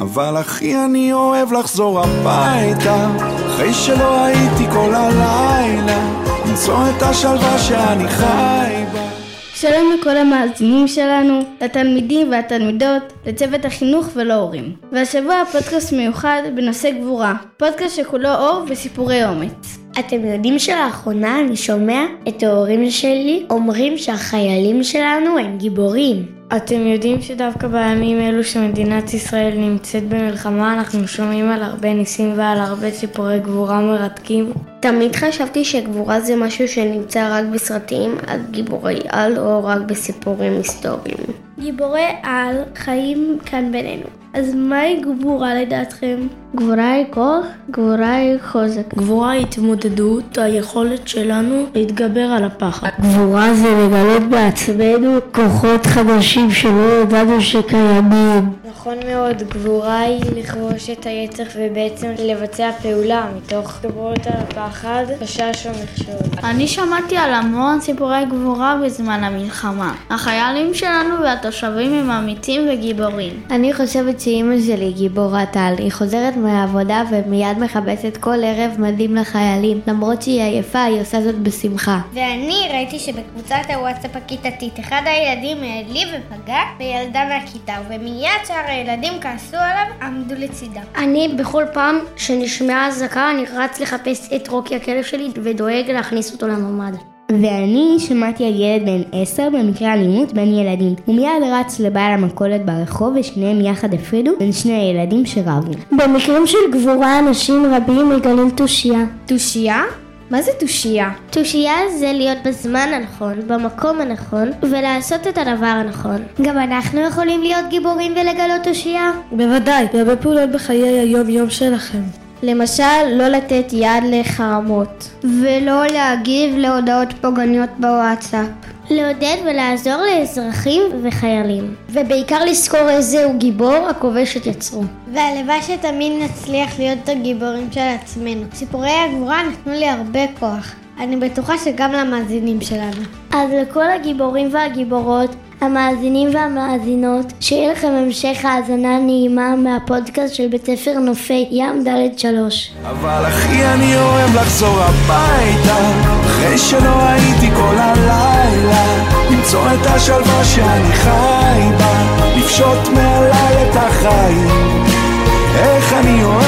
אבל אחי אני אוהב לחזור הביתה אחרי שלא הייתי כל הלילה למצוא את השלווה שאני חי בה שלום לכל המאזינים שלנו, לתלמידים והתלמידות, לצוות החינוך ולהורים. והשבוע הפודקאסט מיוחד בנושא גבורה, פודקאסט שכולו אור וסיפורי אומץ. אתם יודעים שלאחרונה אני שומע את ההורים שלי אומרים שהחיילים שלנו הם גיבורים. אתם יודעים שדווקא בימים אלו שמדינת ישראל נמצאת במלחמה אנחנו שומעים על הרבה ניסים ועל הרבה סיפורי גבורה מרתקים? תמיד חשבתי שגבורה זה משהו שנמצא רק בסרטים על גיבורי על או רק בסיפורים היסטוריים. גיבורי על חיים כאן בינינו. אז מהי גבורה לדעתכם? גבורה היא כוח, גבורה היא חוזק. גבורה היא התמודדות, היכולת שלנו להתגבר על הפחד. גבורה זה לגלות בעצמנו כוחות חדשים שלא ידענו שקיימים. נכון מאוד, גבורה היא לכבוש את היצר ובעצם לבצע פעולה מתוך גבורות על הפחד, חשש או מכשול. אני שמעתי על המון סיפורי גבורה בזמן המלחמה. החיילים שלנו והתושבים הם אמיצים וגיבורים. אני חושבת שאימא שלי גיבורת על. היא חוזרת מהעבודה ומיד מכבסת כל ערב מדים לחיילים. למרות שהיא עייפה, היא עושה זאת בשמחה. ואני ראיתי שבקבוצת הוואטסאפ הכיתתית אחד הילדים העליב ופגע בילדה מהכיתה, ומיד שאר הילדים כעסו עליו, עמדו לצידה. אני בכל פעם שנשמעה אזעקה, אני רץ לחפש את רוקי הכלב שלי ודואג להכניס אותו לממ"ד. ואני שמעתי על ילד בן עשר במקרה אלימות בין ילדים. הוא מיד רץ לבעל המכולת ברחוב ושניהם יחד הפרידו בין שני הילדים שרבו. במקרים של גבורה אנשים רבים מגלים תושייה. תושייה? מה זה תושייה? תושייה זה להיות בזמן הנכון, במקום הנכון, ולעשות את הדבר הנכון. גם אנחנו יכולים להיות גיבורים ולגלות תושייה? בוודאי, בהרבה פעולות בחיי היום-יום שלכם. למשל, לא לתת יד לחרמות. ולא להגיב להודעות פוגעניות בוואטסאפ. לעודד ולעזור לאזרחים וחיילים. ובעיקר לזכור איזה הוא גיבור הכובש את יצרו. והלוואי שתמיד נצליח להיות הגיבורים של עצמנו. סיפורי הגבורה נתנו לי הרבה כוח. אני בטוחה שגם למאזינים שלנו. אז לכל הגיבורים והגיבורות, המאזינים והמאזינות, שיהיה לכם המשך האזנה נעימה מהפודקאסט של בית ספר נופי ים ד' שלוש. אבל אחי אני אוהב לחזור הביתה אחרי שלא הייתי כל הלילה למצוא את השלווה שאני חי בה לפשוט מעליי את החיים איך אני אוהב